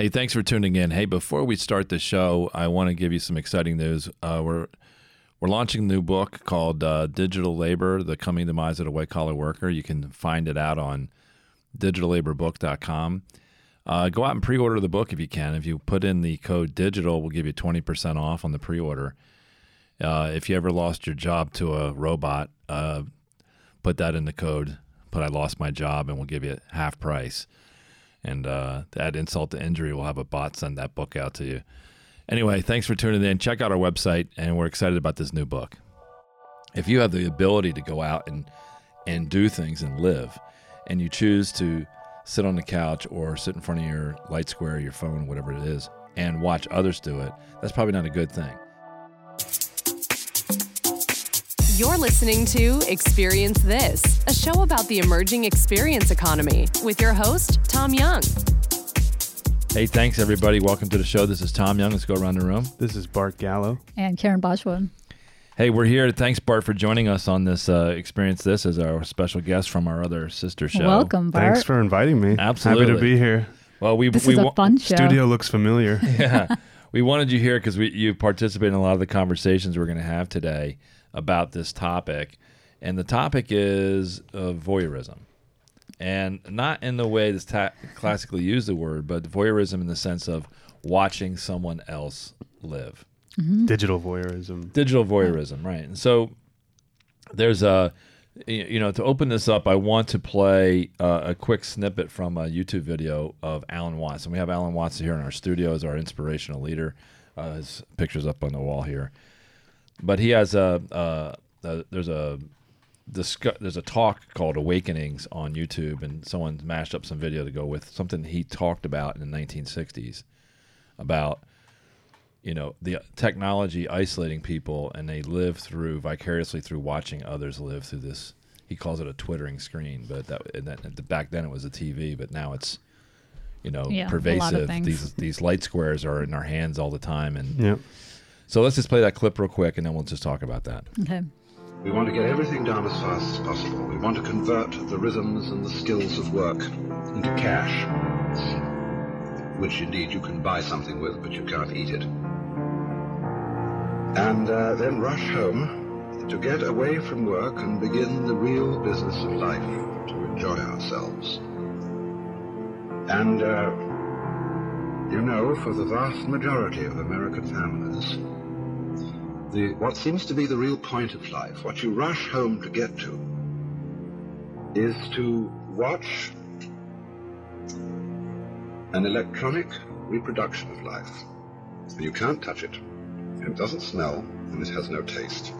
Hey, thanks for tuning in. Hey, before we start the show, I want to give you some exciting news. Uh, we're we're launching a new book called uh, Digital Labor: The Coming Demise of the White Collar Worker. You can find it out on digitallaborbook.com. Uh, go out and pre-order the book if you can. If you put in the code digital, we'll give you 20% off on the pre-order. Uh, if you ever lost your job to a robot, uh, put that in the code. Put I lost my job, and we'll give you half price. And uh, to add insult to injury, we'll have a bot send that book out to you. Anyway, thanks for tuning in. Check out our website, and we're excited about this new book. If you have the ability to go out and and do things and live, and you choose to sit on the couch or sit in front of your light square, your phone, whatever it is, and watch others do it, that's probably not a good thing. You're listening to Experience This, a show about the emerging experience economy with your host, Tom Young. Hey, thanks everybody. Welcome to the show. This is Tom Young. Let's go around the room. This is Bart Gallo. And Karen Boschwood. Hey, we're here. Thanks, Bart, for joining us on this uh, Experience This as our special guest from our other sister show. Welcome, Bart. Thanks for inviting me. Absolutely. Happy to be here. Well, we This we is a wa- fun show. Studio looks familiar. yeah, we wanted you here because we you participate in a lot of the conversations we're going to have today about this topic, and the topic is uh, voyeurism, and not in the way that's ta- classically used the word, but voyeurism in the sense of watching someone else live. Digital voyeurism. digital voyeurism, right? And so there's a you know to open this up, I want to play uh, a quick snippet from a YouTube video of Alan Watts, and we have Alan Watts here in our studio as our inspirational leader. Uh, his pictures up on the wall here, but he has a, uh a there's a discu- there's a talk called Awakenings on YouTube, and someone mashed up some video to go with something he talked about in the 1960s about you know the technology isolating people and they live through vicariously through watching others live through this he calls it a twittering screen but that, and that back then it was a tv but now it's you know Yeah, a lot of pervasive these these light squares are in our hands all the time and Yep. So let's just play that clip real quick and then we'll just talk about that Okay. We want to get everything done as fast as possible. We want to convert the rhythms and the skills of work into cash, which indeed you can buy something with, but you can't eat it. And uh, then rush home to get away from work and begin the real business of life, to enjoy ourselves. And, uh, you know, for the vast majority of American families, the, what seems to be the real point of life, what you rush home to get to, is to watch an electronic reproduction of life. And You can't touch it. It doesn't smell, and it has no taste.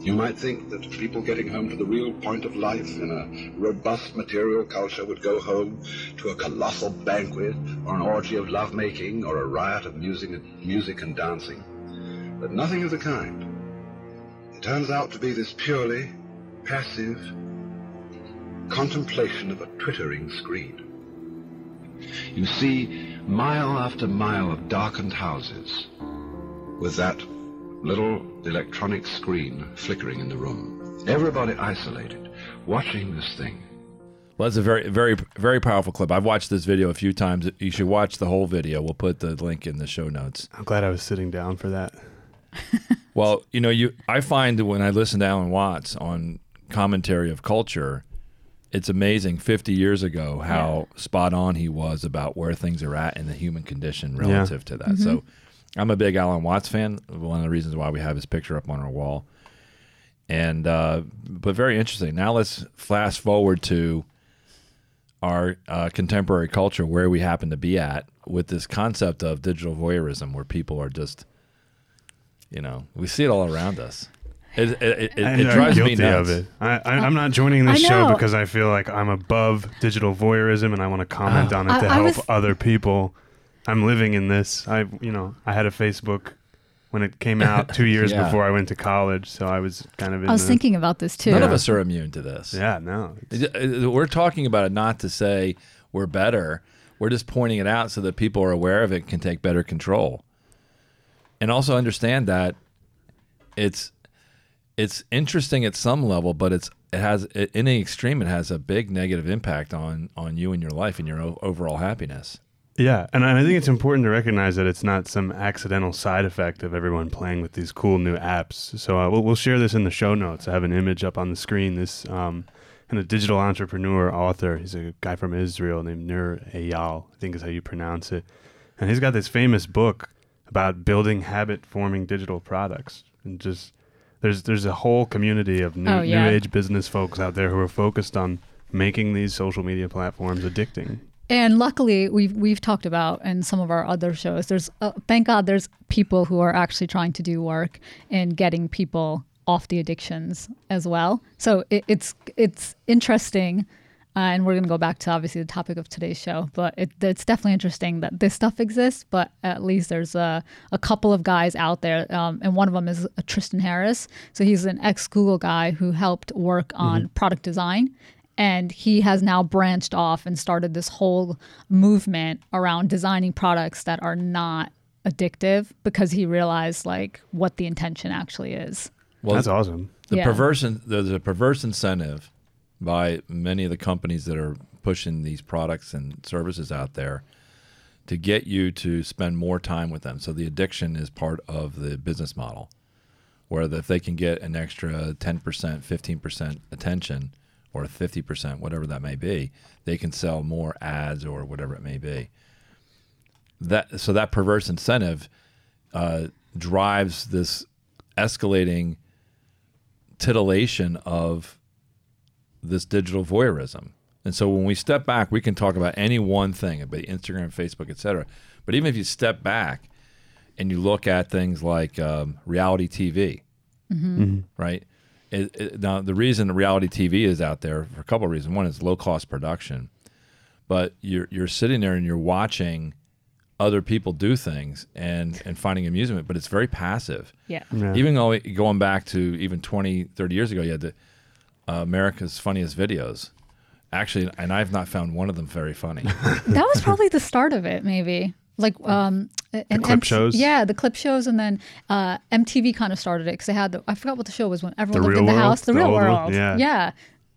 You might think that people getting home to the real point of life in a robust material culture would go home to a colossal banquet or an orgy of lovemaking or a riot of music, music and dancing but nothing of the kind. It turns out to be this purely passive contemplation of a twittering screen. You see mile after mile of darkened houses with that little electronic screen flickering in the room. Everybody isolated, watching this thing. well that's a very very very powerful clip i've watched this video a few times you should watch the whole video we'll put the link in the show notes I'm glad I was sitting down for that. Well, you know, you I find that when I listen to Alan Watts on commentary of culture, it's amazing 50 years ago how spot on he was about where things are at in the human condition relative to that. So I'm a big Alan Watts fan. One of the reasons why we have his picture up on our wall. And uh, but very interesting. Now let's fast forward to our uh, contemporary culture where we happen to be at with this concept of digital voyeurism where people are just you know, we see it all around us. It, it, it, it, And it I'm drives guilty me nuts. of it. I, I, I'm not joining this show because I feel like I'm above digital voyeurism and I want to comment Oh. on it I- to I help was- other people. I'm living in this. I, you know, I had a Facebook when it came out two years Yeah. before I went to college, so I was kind of in I was the, thinking about this too. None of us are immune to this. Yeah, no. It- it- We're talking about it not to say we're better. We're just pointing it out so that people are aware of it and can take better control. And also understand that it's it's interesting at some level, but it's it has in the extreme it has a big negative impact on on you and your life and your o- overall happiness. Yeah, and I think it's important to recognize that it's not some accidental side effect of everyone playing with these cool new apps. So uh, we'll, we'll share this in the show notes. I have an image up on the screen. This um, a digital entrepreneur author. He's a guy from Israel named Nir Eyal, I think is how you pronounce it. And he's got this famous book about building habit forming digital products. And just there's there's a whole community of new, Oh, yeah. new age business folks out there who are focused on making these social media platforms addicting. And luckily, we've we've talked about in some of our other shows. There's uh, thank God there's people who are actually trying to do work in getting people off the addictions as well. So it, it's it's interesting, uh, and we're gonna go back to obviously the topic of today's show. But it, it's definitely interesting that this stuff exists. But at least there's a a couple of guys out there, um, and one of them is uh, Tristan Harris. So he's an ex Google guy who helped work on product design and he has now branched off and started this whole movement around designing products that are not addictive because he realized like what the intention actually is. Well, That's awesome. the Yeah. perverse there's a perverse incentive by many of the companies that are pushing these products and services out there to get you to spend more time with them. So the addiction is part of the business model, where if they can get an extra 10%, 15% attention, or 50%, whatever that may be, they can sell more ads or whatever it may be. That so that perverse incentive uh, drives this escalating titillation of this digital voyeurism. And so when we step back, we can talk about any one thing, about Instagram, Facebook, etc. But even if you step back and you look at things like um, reality TV, right? It, it, now, the reason reality TV is out there for a couple of reasons. One is low cost production, but you're you're sitting there and you're watching other people do things and and finding amusement, but it's very passive. Yeah. Yeah. Even though going back to even 20, 30 years ago, you had the uh, America's Funniest Videos. Actually, and I've not found one of them very funny. That was probably the start of it, maybe. Like um, and clip shows? Yeah, the clip shows, and then uh, MTV kind of started it because they had the I forgot what the show was when everyone The lived in the World? house. The, The real old one? world. Yeah. yeah.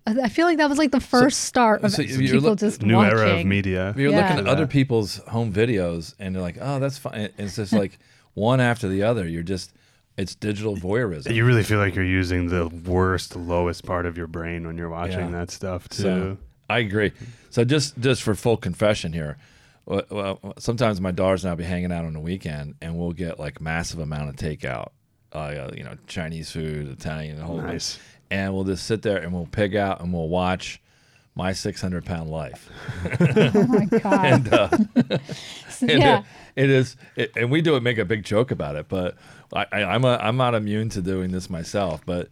I I feel like that was like the first start of so you're people look- just New watching. era of media. You're Yeah. looking at other people's home videos, and you're like, "Oh, that's fine." It's just like one after the other. You're just, it's digital voyeurism. You really feel like you're using the worst, lowest part of your brain when you're watching Yeah. that stuff too. So I agree. So just just for full confession here, well, well, sometimes my daughters and I'll be hanging out on the weekend, and we'll get like massive amount of takeout, uh, you know, Chinese food, Italian, the whole Nice. and we'll just sit there and we'll pig out and we'll watch my 600 pound life. Oh my god! And, uh, and yeah. it, it is, it, and we do it, make a big joke about it. But I, I, I'm a, I'm not immune to doing this myself. But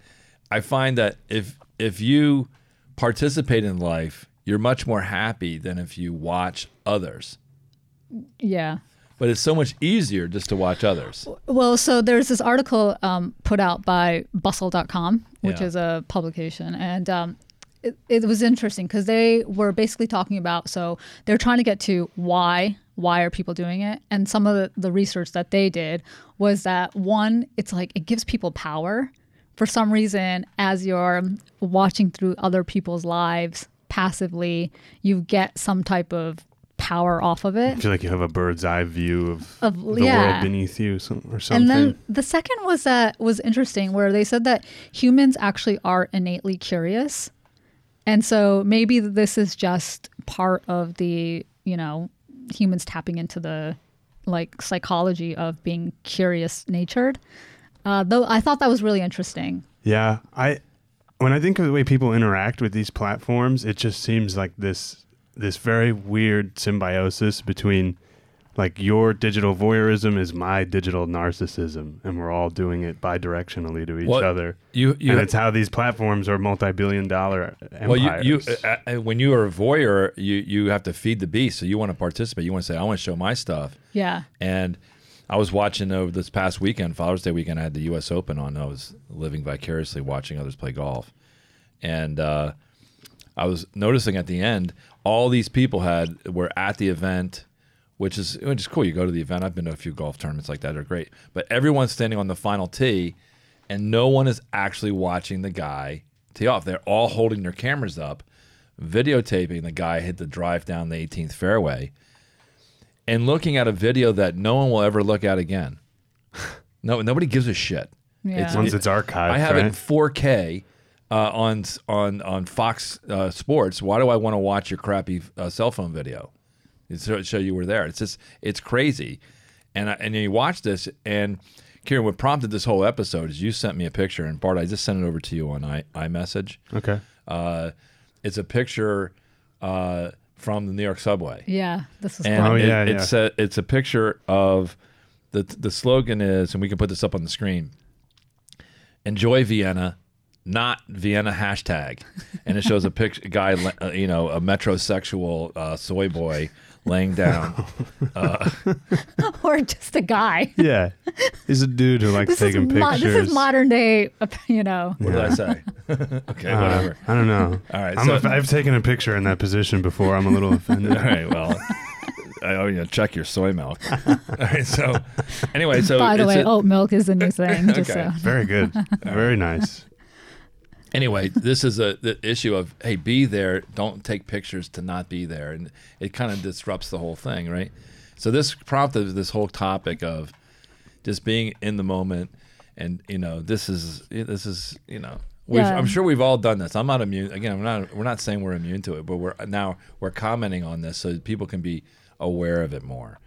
I find that if if you participate in life, you're much more happy than if you watch others. yeah. But it's so much easier just to watch others. Well, so there's this article um, put out by Bustle.com, which Yeah. is a publication, and um, it, it was interesting because they were basically talking about. So they're trying to get to why why are people doing it, and some of the, the research that they did was that one, it's like it gives people power. For some reason, as you're watching through other people's lives passively, you get some type of power off of it. I feel like you have a bird's eye view of, Of- the yeah. world beneath you some, or something. And then the second was that was interesting, where they said that humans actually are innately curious, and so maybe this is just part of the you know humans tapping into the like psychology of being curious natured. Uh, though I thought that was really interesting. Yeah, I when I think of the way people interact with these platforms, it just seems like this this very weird symbiosis between like your digital voyeurism is my digital narcissism, and we're all doing it bi-directionally to each Well, other. You, you, and it's how these platforms are multi-billion-dollar empires. Well, you, you uh, uh, when you are a voyeur, you you have to feed the beast. So you want to participate. You want to say, "I want to show my stuff." Yeah. And I was watching over this past weekend, Father's Day weekend. I had the U.S. Open on. I was living vicariously watching others play golf, and uh, I was noticing at the end, all these people had were at the event, which is which is cool. You go to the event. I've been to a few golf tournaments like that. They're great, but everyone's standing on the final tee, and no one is actually watching the guy tee off. They're all holding their cameras up, videotaping the guy hit the drive down the 18th fairway and looking at a video that no one will ever look at again. No, nobody gives a shit. Yeah. Once it's archived, I have right? it in 4K uh, on on on Fox uh, Sports. Why do I want to watch your crappy uh, cell phone video? It's to show you were there. It's just it's crazy, and I, and you watch this and. Kieran, what prompted this whole episode is you sent me a picture, and Bart, I just sent it over to you on i iMessage. okay. Uh, it's a picture uh, from the New York subway. Yeah, this is And. Oh, it- yeah, it's a it's a picture of the the slogan is, and we can put this up on the screen. Enjoy Vienna, not Vienna hashtag, and it shows a picture a guy, uh, you know, a metrosexual uh, soy boy laying down. or just a guy. Yeah, he's a dude who likes This is, taking mo- pictures. this is modern day, you know. What did I say? okay, Uh, whatever. I don't know. All right, I'm so- a, I've taken a picture in that position before. I'm a little offended. All right, well. I owe you to check your soy milk. All right, so anyway, so By the it's way, a- oat milk is the new thing. Just Okay. so. Very good. Very nice. Anyway, this is a the issue of hey, be there. Don't take pictures to not be there, and it kind of disrupts the whole thing, right? So this prompted this whole topic of just being in the moment, and you know, this is this is you know. Yeah. I'm sure we've all done this. I'm not immune. Again, I'm not. We're not saying we're immune to it, but we're now we're commenting on this so people can be aware of it more.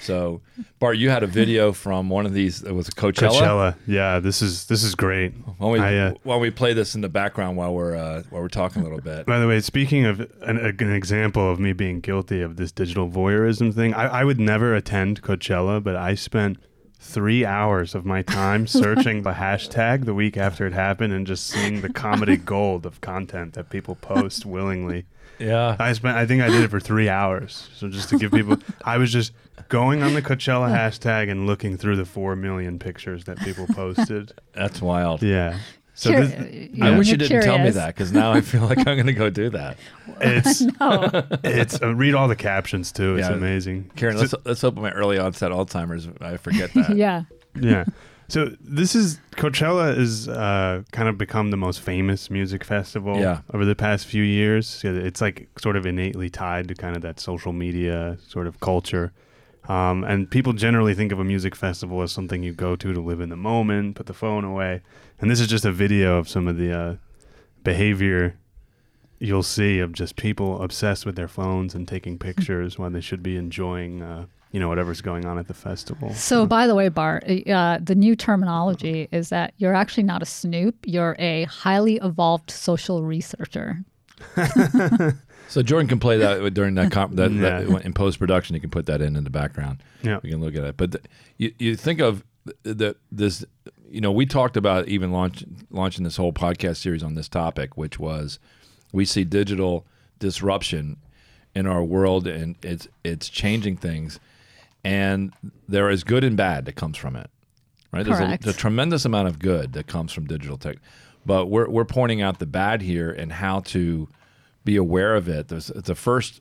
So, Bart, you had a video from one of these. It was Coachella. Coachella. Yeah, this is this is great. Why don't we, I, uh, why don't we play this in the background while we're uh, while we're talking a little bit? By the way, speaking of an, an example of me being guilty of this digital voyeurism thing, I, I would never attend Coachella, but I spent three hours of my time searching the hashtag the week after it happened and just seeing the comedy gold of content that people post willingly. Yeah. I spent, I think I did it for three hours. So just to give people, I was just going on the Coachella hashtag and looking through the four million pictures that people posted. That's wild. Yeah. So Cur- this, I wish you didn't tell me that because now I feel like I'm going to go do that. it's No. it's uh, read all the captions too. It's Yeah. amazing. Karen, So- let's let's hope my early onset Alzheimer's. I forget that. yeah. yeah. So this is Coachella is uh, kind of become the most famous music festival Yeah. over the past few years. It's like sort of innately tied to kind of that social media sort of culture. Um, and people generally think of a music festival as something you go to to live in the moment, put the phone away. And this is just a video of some of the uh, behavior you'll see of just people obsessed with their phones and taking pictures when they should be enjoying, uh, you know, whatever's going on at the festival. So, by the way, Bart, uh, the new terminology is that you're actually not a snoop. You're a highly evolved social researcher. So Jordan can play that during that, comp- that, that in post production. You can put that in in the background. Yeah. we can look at it. But the, you you think of the, the this. You know, we talked about even launch, launching this whole podcast series on this topic, which was we see digital disruption in our world, and it's it's changing things, and there is good and bad that comes from it. Right, there's a, Correct. a tremendous amount of good that comes from digital tech, but we're we're pointing out the bad here and how to be aware of it. There's, the first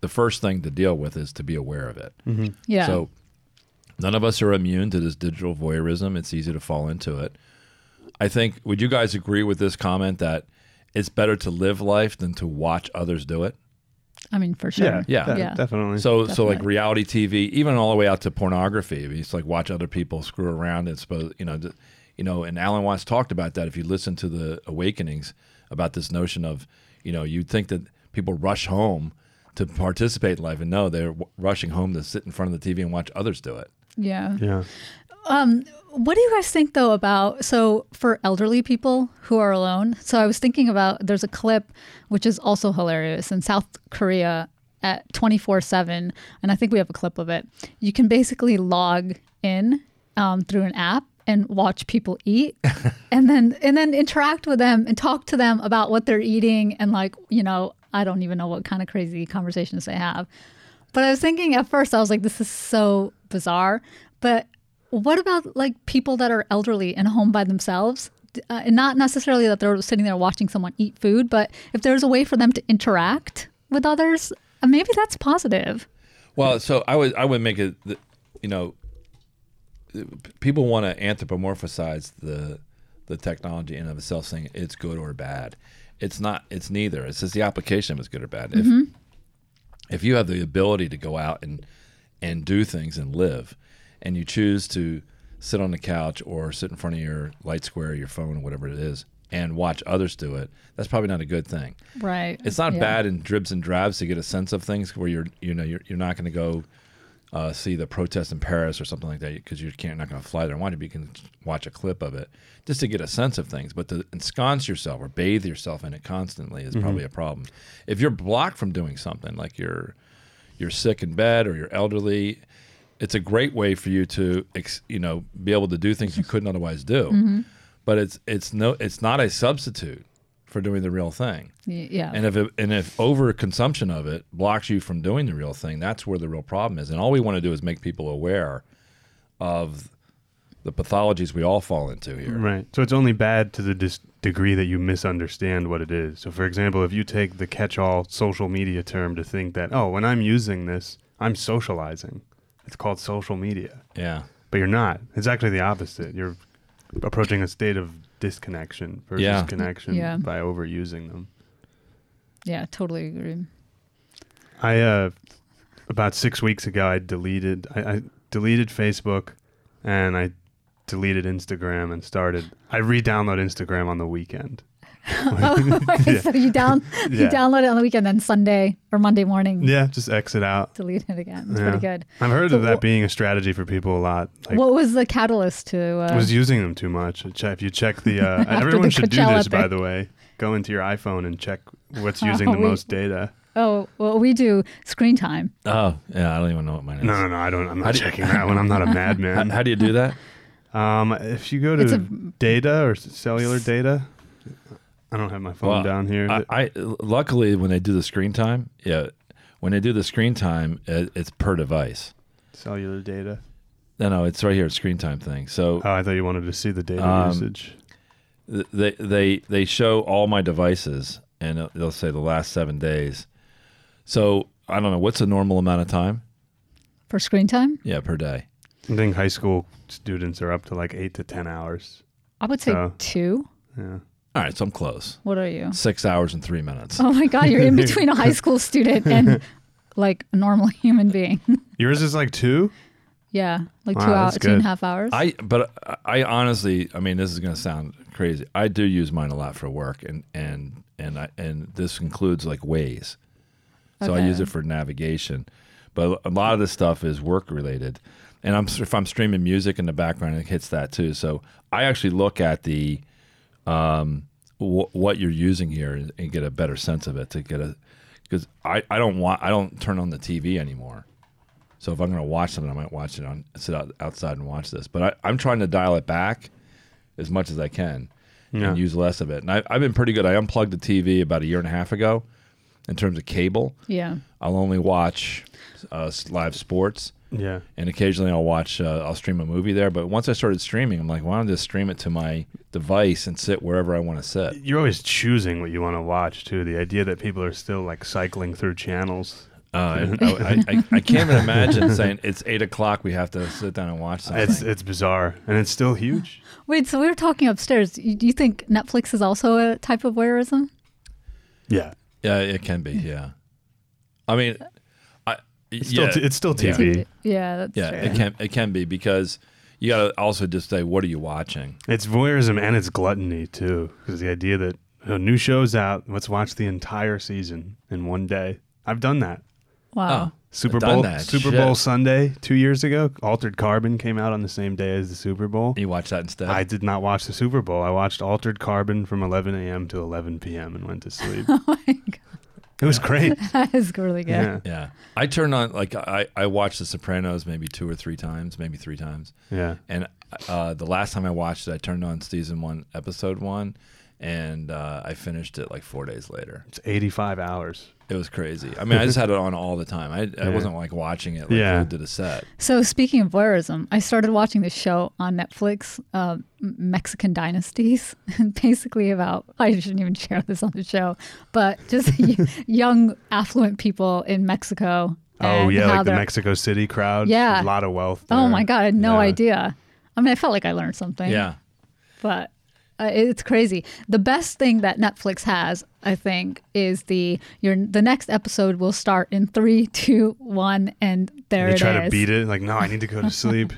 the first thing to deal with is to be aware of it. Mm-hmm. Yeah. So none of us are immune to this digital voyeurism. It's easy to fall into it. I think would you guys agree with this comment that it's better to live life than to watch others do it? I mean, for sure. Yeah, Yeah. de- Yeah. definitely. So so like reality TV, even all the way out to pornography. I mean, it's like watch other people screw around and suppose you know, th- you know. And Alan Watts talked about that. If you listen to the Awakenings about this notion of, you know, you'd think that people rush home to participate in life, and no, they're w- rushing home to sit in front of the TV and watch others do it. Yeah. yeah, um, What do you guys think though about so for elderly people who are alone? So I was thinking about there's a clip which is also hilarious in South Korea at 24/7 and I think we have a clip of it. You can basically log in um, through an app and watch people eat and then and then interact with them and talk to them about what they're eating and like, you know, I don't even know what kind of crazy conversations they have. But I was thinking at first, I was like, this is so bizarre. But what about like people that are elderly and home by themselves? Uh, and not necessarily that they're sitting there watching someone eat food, but if there's a way for them to interact with others, uh, maybe that's positive. Well, so I would I would make it, you know, people want to anthropomorphize the the technology in of itself, saying it's good or bad. It's not. It's neither. It's just the application of it's good or bad. If if you have the ability to go out and and do things and live, and you choose to sit on the couch or sit in front of your light square, your phone, whatever it is, and watch others do it, that's probably not a good thing. Right. It's not Yeah. bad in dribs and drabs to get a sense of things where you're you know you're, you're not going to go uh, see the protest in Paris or something like that because you can't not going to fly there and watch it. But you can watch a clip of it just to get a sense of things. But to ensconce yourself or bathe yourself in it constantly is probably a problem. If you're blocked from doing something like you're you're sick in bed or you're elderly, it's a great way for you to ex, you know be able to do things you couldn't otherwise do. Mm-hmm. But it's it's no it's not a substitute for doing the real thing. Yeah. And if it, and if overconsumption of it blocks you from doing the real thing, that's where the real problem is. And all we want to do is make people aware of the pathologies we all fall into here. Right. So it's only bad to the dis- degree that you misunderstand what it is. So, for example, if you take the catch all social media term to think that, oh, when I'm using this, I'm socializing, it's called social media. Yeah. But you're not. It's actually the opposite. You're approaching a state of disconnection versus Yeah. connection Yeah. by overusing them. yeah, totally agree. I uh about six weeks ago I deleted I, I deleted Facebook and I deleted Instagram and started I re-download Instagram on the weekend. so you down you download it on the weekend, then Sunday or Monday morning, Yeah, just exit out. delete it again. It's Yeah. pretty good. I've heard So of that wha- being a strategy for people a lot. Like what was the catalyst to? Uh, was using them too much. If you check the, uh, everyone the should do Coachella this, by the way. Go into your iPhone and check what's using Oh, the we- most data. oh, well, we do screen time. Oh, yeah. I don't even know what mine is. No, no, no. I don't. I'm not do you- checking that one. I'm not a madman. how do you do that? Um, if you go to a- data or cellular data, I don't have my phone Well, down here. I, I luckily when they do the screen time, yeah, when they do the screen time, it, it's per device. cellular data. No, no, it's right here, screen time thing. So Oh, I thought you wanted to see the data Um, usage. they they they show all my devices and they'll- they'll say the last seven days. So I don't know what's a normal amount of time. For screen time, Yeah, per day. I think high school students are up to like eight to ten hours. I would say So- two. Yeah. All right, so I'm close. What are you? Six hours and three minutes. Oh my God, you're in between a high school student and like a normal human being. Yours is like two. yeah, like Wow, two hours, that's two and a half hours. I but I honestly, I mean, this is going to sound crazy. I do use mine a lot for work, and and and I and this includes like Waze. So I Okay. use it for navigation, but a lot of this stuff is work related. And I'm if I'm streaming music in the background, it hits that too. So I actually look at the um, wh- what you're using here and, and get a better sense of it to get a because I, I don't want I don't turn on the TV anymore. So if I'm going to watch something, I might watch it on sit out, outside and watch this. But I, I'm trying to dial it back as much as I can Yeah. and use less of it. And I, I've been pretty good. I unplugged the TV about a year and a half ago. In terms of cable, yeah. I'll only watch uh, live sports, Yeah. and occasionally I'll watch. Uh, I'll stream a movie there. But once I started streaming, I'm like, why don't I just stream it to my device and sit wherever I want to sit? You're always choosing what you want to watch too. The idea that people are still like cycling through channels. Uh, I, I, I, I can't even imagine saying it's eight o'clock. We have to sit down and watch something. It's it's bizarre and it's still huge. Wait, so we were talking upstairs. You- Do you think Netflix is also a type of voyeurism? Yeah. Yeah, it can be. Yeah, I mean, I It's still yeah, t- it's still Yeah. TV. Yeah, that's yeah, true. it can it can be because you got to also just say what are you watching? It's voyeurism and it's gluttony too, because the idea that a new show's out, let's watch the entire season in one day. I've done that. Wow. Oh, Super Bowl that. Super Shit. Bowl Sunday two years ago. Altered Carbon came out on the same day as the Super Bowl. You watch that instead. I did not watch the Super Bowl. I watched Altered Carbon from 11 a.m. to 11 p.m. and went to sleep. Oh my God. It was great. it was really good. Yeah, yeah, I turn on like I I watched The Sopranos maybe two or three times, maybe three times. yeah. And uh, the last time I watched it, I turned on season one, episode one, and uh, I finished it like four days later. It's 85 hours. It was crazy. I mean, I just had it on all the time. I, I Yeah. wasn't like watching it like Yeah. yeah. did a set. So speaking of voyeurism, I started watching this show on Netflix, uh, Mexican Dynasties, basically about I shouldn't even share this on the show, but just young affluent people in Mexico. Oh yeah, like the Mexico City crowd. Yeah. a lot of wealth. Oh my god, I had no Yeah. idea. I mean, I felt like I learned something. Yeah. but uh, it's crazy. The best thing that Netflix has, I think, is the your the next episode will start in three, two, one, and there it is. They it try to beat it. Like, no, I need to go to sleep.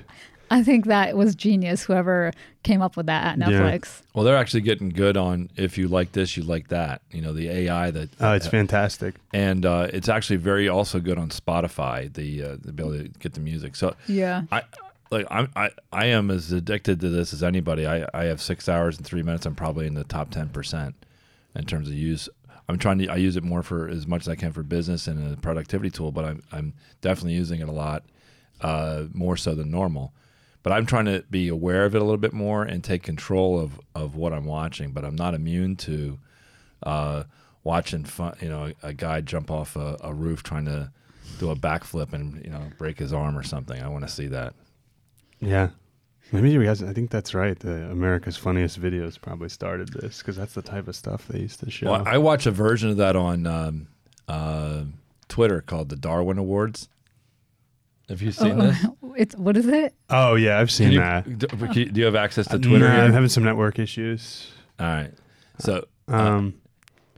I think that was genius. Whoever came up with that at Yeah. Netflix. Well, they're actually getting good on if you like this, you like that. You know, the AI that. Oh, it's fantastic. and uh, it's actually very also good on Spotify. The uh, the ability to get the music. So Yeah. I like I'm, I I am as addicted to this as anybody. I I have six hours and three minutes. I'm probably in the top ten percent in terms of use. I'm trying to I use it more for as much as I can for business and a productivity tool, but I'm I'm definitely using it a lot uh, more so than normal. But I'm trying to be aware of it a little bit more and take control of of what I'm watching. But I'm not immune to uh, watching fun, you know a guy jump off a, a roof trying to do a backflip and you know break his arm or something. I want to see that. Yeah. Maybe you guys, I think that's right. The America's Funniest Videos probably started this because that's the type of stuff they used to show. Well, I watch a version of that on um, uh, Twitter called the Darwin Awards. Have you seen this? it's what is it? oh, yeah, I've seen you- that. do, you- do you have access to Twitter? Nah, here? I'm having some network issues. All right. So, Um,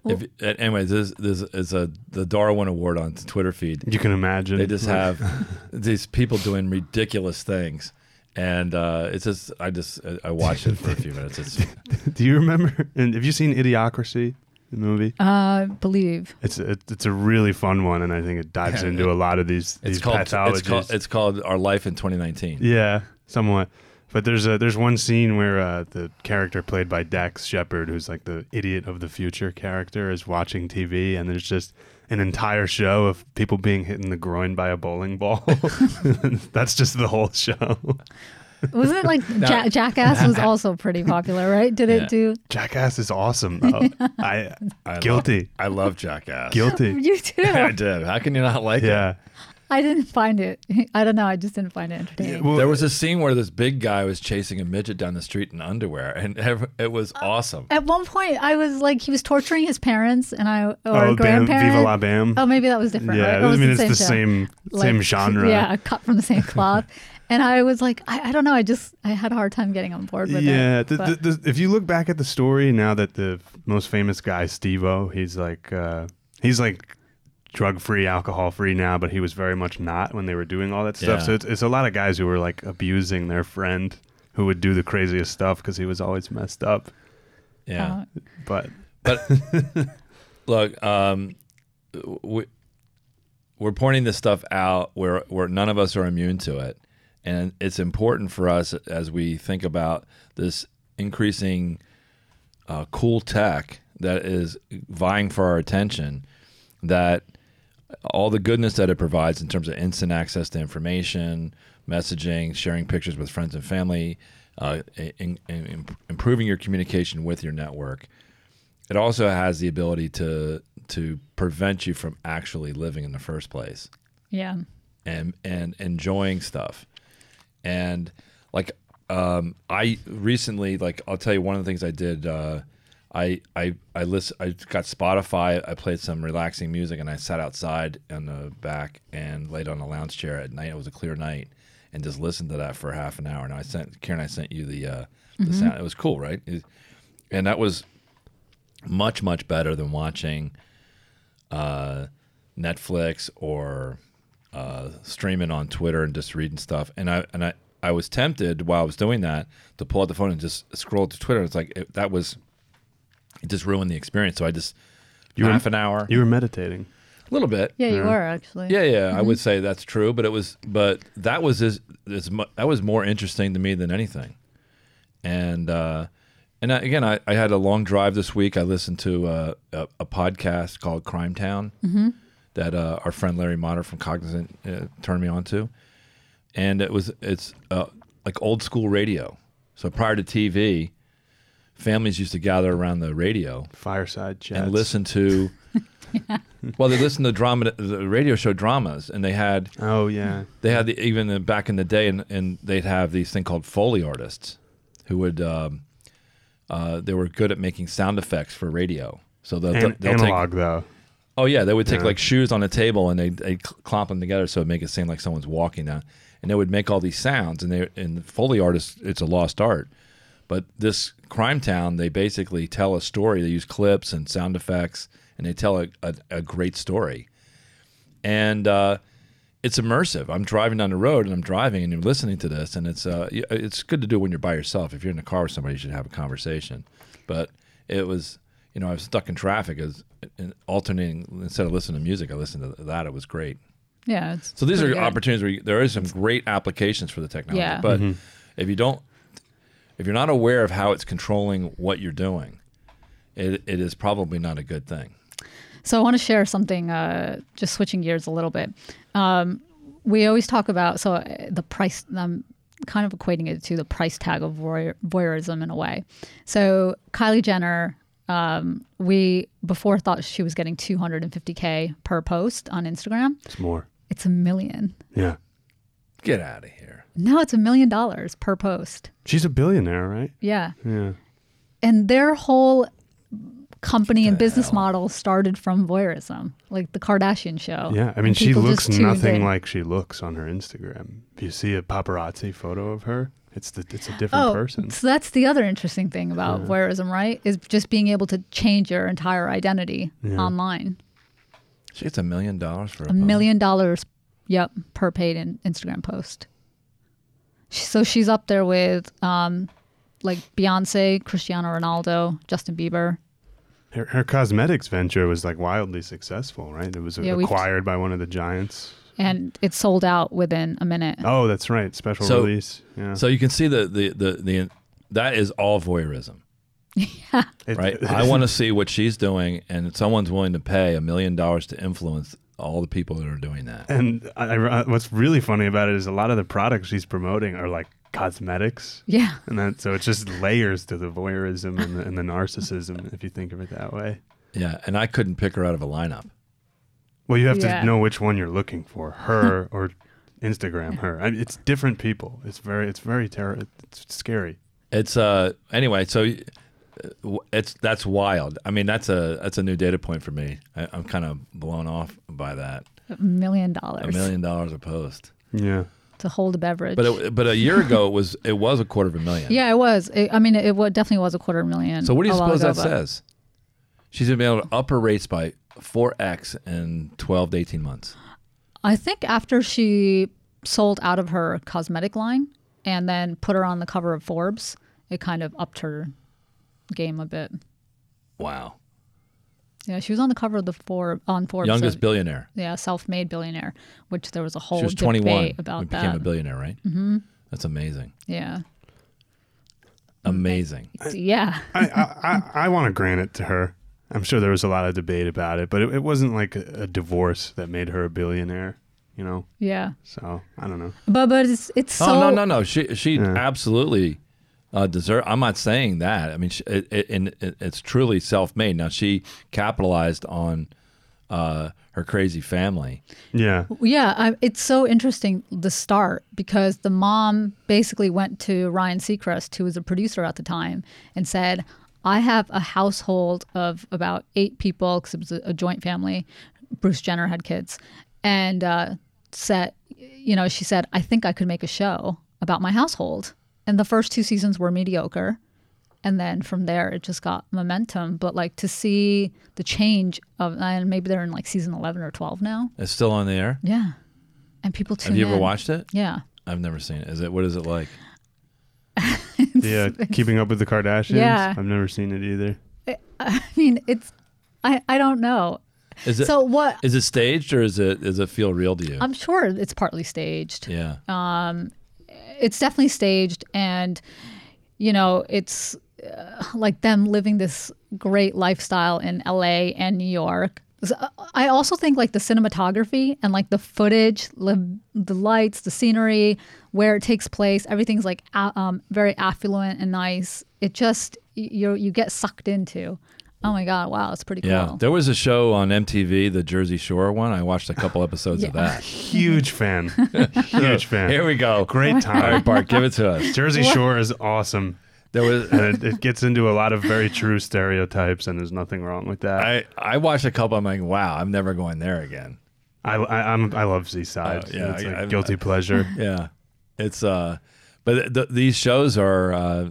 if, uh, anyways, this, this is a the Darwin Award on the Twitter feed. you can imagine. They just have these people doing ridiculous things, and uh, it's just I just I watched it for a few minutes. It's Do you remember? And have you seen Idiocracy, the movie? Uh, believe. It's a, it's a really fun one, and I think it dives Yeah, into it- a lot of these it's these called pathologies. it's called it's called Our Life in 2019. Yeah, somewhat. But there's a there's one scene where uh, the character played by Dax Shepard, who's like the idiot of the future character, is watching TV, and there's just an entire show of people being hit in the groin by a bowling ball. That's just the whole show. Wasn't it like ja- Jackass was also pretty popular, right? Did Yeah. it do? Jackass is awesome, though. I I guilty, Love, I love Jackass. guilty. You too. I did. How can you not like it? Yeah. I didn't find it. I don't know. I just didn't find it entertaining. Well, There was a scene where this big guy was chasing a midget down the street in underwear, and it was Uh, awesome. At one point, I was like, he was torturing his parents and I or oh, Bam. Viva la Bam. Oh, maybe that was different. yeah, right? I mean it it's the show? same same Like, genre. Yeah, cut from the same cloth. and I was like, I, I don't know. I just I had a hard time getting on board with yeah, it. the, but- the, the, if you look back at the story now that the most famous guy, Steve-O, he's like uh, he's like drug free, alcohol free now, but he was very much not when they were doing all that stuff. Yeah. So it's, it's a lot of guys who were like abusing their friend who would do the craziest stuff because he was always messed up. Yeah, uh, But but look, um, we, we're pointing this stuff out where where none of us are immune to it, and it's important for us as we think about this increasing uh, cool tech that is vying for our attention. That all the goodness that it provides in terms of instant access to information, messaging, sharing pictures with friends and family, uh, in, in, in- improving your communication with your network. It also has the ability to to prevent you from actually living in the first place yeah. and and enjoying stuff. And like um, I recently, like I'll tell you one of the things I did. Uh, I I I listen. I got Spotify. I played some relaxing music, and I sat outside in the back and laid on a lounge chair at night. It was a clear night, and just listened to that for half an hour. And I sent Karen. I sent you the uh, the sound. It was cool, right? It- and that was much much better than watching uh, Netflix or uh, streaming on Twitter and just reading stuff. And I and I, I was tempted while I was doing that to pull out the phone and just scroll to Twitter. It's like it, that was it just ruined the experience. So I just You were- half an hour, you were meditating. a little bit. Yeah, you Yeah. were actually. Yeah, yeah, I would say that's true, but it was, but that was as, as mu- that was more interesting to me than anything. And uh, and I, again, I, I had a long drive this week. I listened to uh, a, a podcast called Crime Town that uh, our friend Larry Motter from Cognizant uh, turned me on to, and it was it's uh, like old school radio. So prior to TV, families used to gather around the radio Fireside chats. and listen to. Well, they listened to drama, the radio show dramas, and they had Oh yeah. they had the, even the, back in the day, and, and they'd have these thing called foley artists, who would um, uh, they were good at making sound effects for radio. So they'll, An- they'll analog take though. oh yeah, they would take Yeah. like shoes on a table and they they clomp them together so it make it seem like someone's walking down, and they would make all these sounds. And they and foley artists, it's a lost art, But this Crime Town, they basically tell a story. They use clips and sound effects, and they tell a, a, a great story. And uh, it's immersive. I'm driving down the road and I'm driving and you're listening to this, and it's uh, it's good to do when you're by yourself. If you're in the car with somebody, you should have a conversation. But it was, you know, I was stuck in traffic as in alternating instead of listening to music. I listened to that. It was great. Yeah. It's So these are good. opportunities where you, there is some great applications for the technology. Yeah. But if you don't, if you're not aware of how it's controlling what you're doing, it, it is probably not a good thing. So I want to share something, uh, just switching gears a little bit. Um, we always talk about so uh, the price. I'm kind of equating it to the price tag of voyeur- voyeurism in a way. So Kylie Jenner, um, we before thought she was getting 250k per post on Instagram. It's more. It's a million. Yeah. Get out of here. No, it's a million dollars per post. She's a billionaire, right? Yeah. Yeah. and their whole company and business hell? model started from voyeurism, like the Kardashian show. Yeah. I mean, And she looks nothing in. like she looks on her Instagram. If you see a paparazzi photo of her, it's the it's a different Oh, person. so that's the other interesting thing about voyeurism, right? Is just being able to change your entire identity Yeah. online. She gets a million dollars for a, A million dollars, yep, per paid in Instagram post. So she's up there with um, like Beyonce, Cristiano Ronaldo, Justin Bieber. Her, her cosmetics venture was like wildly successful, right? It was Yeah, acquired by one of the giants. And it sold out within a minute. Oh, that's right. Special So- release. Yeah. So you can see the, the, the, the that is all voyeurism, It- right? I want to see what she's doing, and someone's willing to pay a million dollars to influence all the people that are doing that. And I, I- what's really funny about it is a lot of the products she's promoting are like cosmetics. Yeah. And then, so it's just layers to the voyeurism and the, and the narcissism, if you think of it that way. Yeah, and I couldn't pick her out of a lineup. Well, you have Yeah. to know which one you're looking for, her or Instagram her. I mean, it's different people. It's very, it's very terror. It's scary. It's uh anyway, so w- it's that's wild. I mean, that's a that's a new data point for me. I, I'm kind of blown off by that. A million dollars. A million dollars a post. Yeah. to hold a beverage. But it, but a year ago it was it was a quarter of a million. yeah, it was. It, I mean, it, wa- definitely was a quarter of a million. So what do you suppose ago, that but says? She's gonna be able to up her rates by four x in twelve to eighteen months. I think after she sold out of her cosmetic line and then put her on the cover of Forbes, it kind of upped her game a bit. Wow. Yeah, she was on the cover of the Forbes on Forbes. Youngest so- billionaire. yeah, self-made billionaire, which there was a whole She was debate 21 when about became a billionaire, right? Mm-hmm. That's amazing. yeah, Amazing. yeah. I, I, I, I want to grant it to her. I'm sure there was a lot of debate about it, but it, it wasn't like a, a divorce that made her a billionaire, you know? Yeah, So I don't know. but but it's it's so oh no no no! She she Yeah. absolutely uh, deserve. I'm not saying that. I mean, she, it, it, and it, it's truly self-made. Now she capitalized on uh, her crazy family. Yeah. Yeah, I, it's so interesting the start because the mom basically went to Ryan Seacrest, who was a producer at the time, and said, "I have a household of about eight people because it was a, a joint family. Bruce Jenner had kids, and uh, said, you know, she said, I think I could make a show about my household. And the first two seasons were mediocre." And then from there, it just got momentum. But like to see the change of, and maybe they're in like season 11 or 12 now. It's still on the air. Yeah. And people tune Have you ever in. watched it? Yeah. I've never seen it. Is it what is it like? Yeah. Keeping up with the Kardashians. Yeah. I've never seen it either. I mean, it's I I don't know. Is it So what is it staged or is it does it feel real to you? I'm sure it's partly staged. yeah. Um, It's definitely staged and you know, it's uh, like them living this great lifestyle in LA and New York. Uh, I also think like the cinematography and like the footage, the, the lights, the scenery, where it takes place, everything's like um, very affluent and nice. It just you you get sucked into. Oh my god! Wow, it's pretty cool. Yeah, there was a show on MTV, the Jersey Shore one. I watched a couple episodes of that. Huge fan. Huge fan. Here we go. Great time. right, Bart, give it to us. Jersey Shore is awesome. There was it, it gets into a lot of very true stereotypes, and there's nothing wrong with that. I I watched a couple. I'm like, wow, I'm never going there again. I, I, I'm, I love Seaside. Oh, yeah, it's I- a I've- guilty pleasure. Yeah, it's uh, but th- these shows are uh,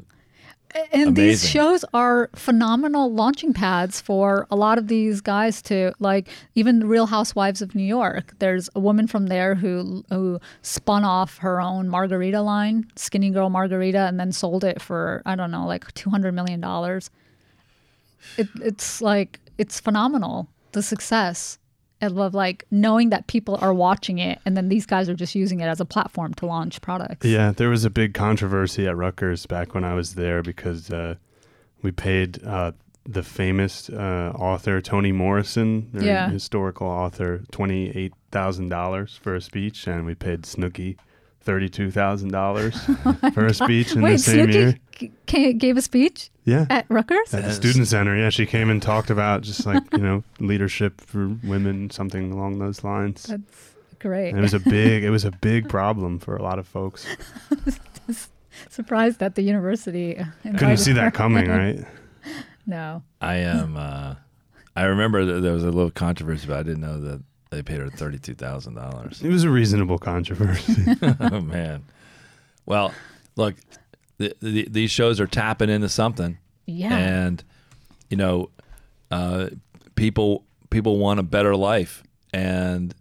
and these shows are phenomenal launching pads for a lot of these guys to like even the real housewives of new york. There's a woman from there who who spun off her own margarita line skinny girl margarita and then sold it for i don't know like 200 million dollars. It, it's like it's phenomenal the success I love like knowing that people are watching it and then these guys are just using it as a platform to launch products Yeah, there was a big controversy at Rutgers back when I was there because uh, we paid uh, the famous uh, author Toni Morrison, Yeah. historical author, twenty eight thousand dollars for a speech, and we paid Snooki thirty two thousand dollars for a speech in wait the same Snooki year. g- ca- gave a speech Yeah. at Rutgers? At the student center, yeah, she came and talked about just like you know leadership for women, something along those lines. That's great. And it was a big, it was a big problem for a lot of folks. Surprised that the university Couldn't see her. that coming, right? No. I am. Uh, I remember that there was a little controversy, but I didn't know that they paid her thirty-two thousand dollars. It was a reasonable controversy. oh man. Well, look, the, the, these shows are tapping into something, Yeah. and you know, uh, people people want a better life, and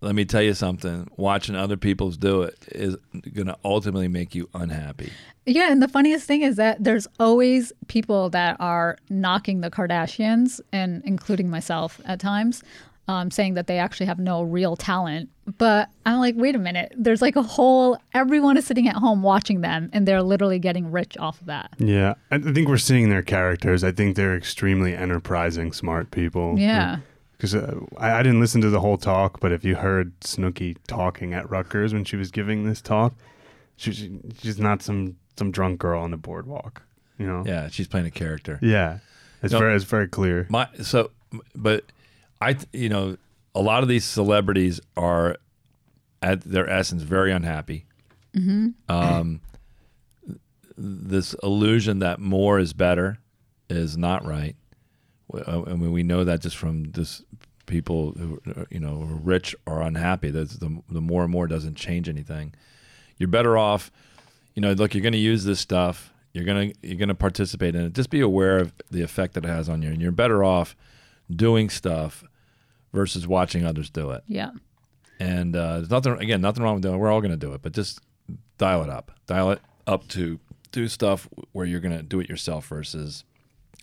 let me tell you something: watching other people's do it is going to ultimately make you unhappy. Yeah, and the funniest thing is that there's always people that are knocking the Kardashians, and including myself at times, um, saying that they actually have no real talent. But I'm like, wait a minute. There's like a whole, everyone is sitting at home watching them, and they're literally getting rich off of that. yeah, I I think we're seeing their characters. I think they're extremely enterprising, smart people. Yeah. Because uh, I, I didn't listen to the whole talk, but if you heard Snooki talking at Rutgers when she was giving this talk, she, she, she's not some some drunk girl on the boardwalk. You know. Yeah, she's playing a character. Yeah. It's No. very it's very clear. My so, but I you know a lot of these celebrities are at their essence very unhappy. Um, this illusion that more is better is not right. Uh, I mean, we know that just from this people who uh, you know who are rich or unhappy. That's the the more and more doesn't change anything. You're better off. You know, look, you're going to use this stuff. You're gonna you're gonna participate in it. Just be aware of the effect that it has on you, and you're better off doing stuff versus watching others do it. Yeah. And uh, there's nothing again, nothing wrong with doing. it. We're all going to do it, but just dial it up. Dial it up to do stuff where you're going to do it yourself versus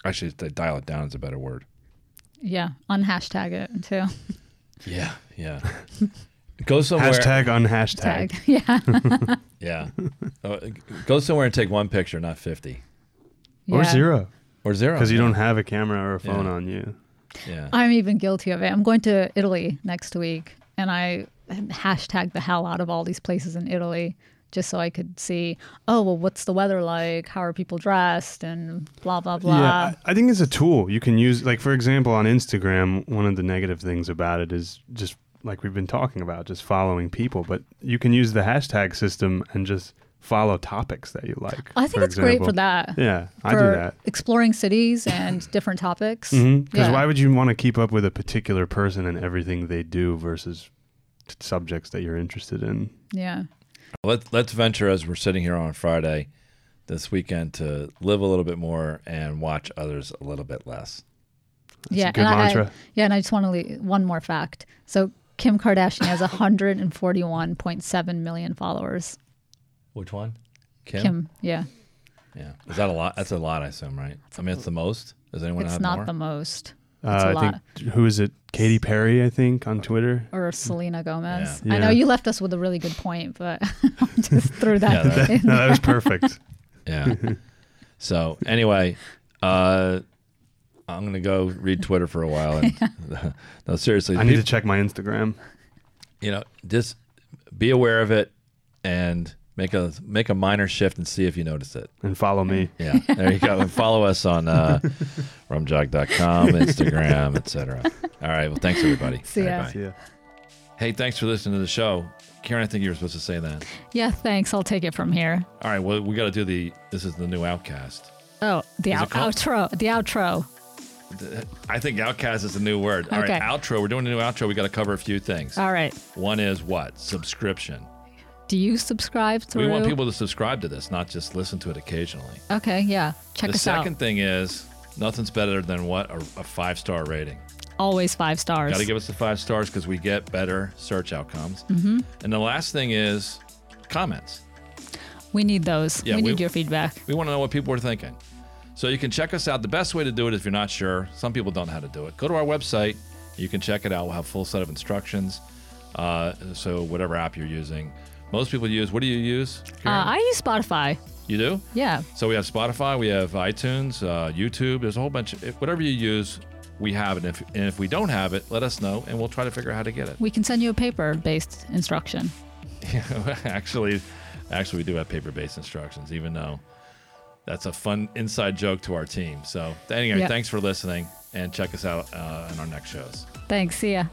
actually to dial it down is a better word. Yeah. Unhashtag it too. Yeah, yeah. go somewhere. Hashtag unhashtag. Tag. Yeah. Yeah. Uh, go somewhere and take one picture, not fifty Or zero. or zero. Because you don't have a camera or a phone Yeah. on you. Yeah. I'm even guilty of it. I'm going to Italy next week, and I hashtag the hell out of all these places in Italy just so I could see, oh, well, what's the weather like? How are people dressed? And blah, blah, blah. Yeah, I, I think it's a tool you can use. Like for example, on Instagram, one of the negative things about it is just like we've been talking about, just following people. But you can use the hashtag system and just follow topics that you like. I think for it's great for that. Yeah, I do that. Exploring cities and different topics. Because Yeah. why would you want to keep up with a particular person and everything they do versus t- subjects that you're interested in? Yeah. Let's let's venture as we're sitting here on Friday this weekend to live a little bit more and watch others a little bit less. yeah. a good and I- mantra. yeah. And I just want to leave one more fact. So Kim Kardashian has 141.7 million followers. Which one? Kim. Kim. Yeah. Yeah. Is that a lot? That's a lot, I assume, right? I mean, it's the most. Does anyone It's have more? It's not more? the most. It's Uh, a I lot. think who is it? Katy Perry, I think, on Twitter. or Selena Gomez. Yeah. I know you left us with a really good point, but just threw that Yeah, that- in. No, that was perfect. Yeah. so anyway, uh, I'm gonna go read Twitter for a while. And no, seriously, I need to check my Instagram. you know, just be aware of it and make a make a minor shift and see if you notice it. and follow me. Yeah, there you go. And follow us on uh, rumjog.com, Instagram, etc. All right. Well, thanks everybody. See ya. right. See ya. Hey, thanks for listening to the show. Karen, I think you were supposed to say that. Yeah, thanks. I'll take it from here. All right. Well, we got to do the. This is the new Outcast. Oh, the out- outro. The outro. I think Outcast is a new word. All right, Okay. outro. We're doing a new outro. We got to cover a few things. All right. One is what? Subscription. Do you subscribe through? We want people to subscribe to this, not just listen to it occasionally. Okay, yeah. Check it out. the second thing is nothing's better than what a, a five star rating. Always five stars. Got to give us the five stars because we get better search outcomes. Mm-hmm. And the last thing is comments. we need those. Yeah, we we- need your feedback. We want to know what people are thinking. So you can check us out. The best way to do it if you're not sure, some people don't know how to do it. Go to our website. You can check it out. We'll have a full set of instructions. Uh, so whatever app you're using, most people use. What do you use? Uh, I use Spotify. you do? Yeah. So we have Spotify, we have iTunes, uh, YouTube. There's a whole bunch. Of, whatever you use, we have it. And if, and if we don't have it, let us know, and we'll try to figure out how to get it. We can send you a paper-based instruction. actually, actually, we do have paper-based instructions, even though that's a fun inside joke to our team. So anyway, Yeah. thanks for listening, and check us out uh, in our next shows. Thanks. See ya.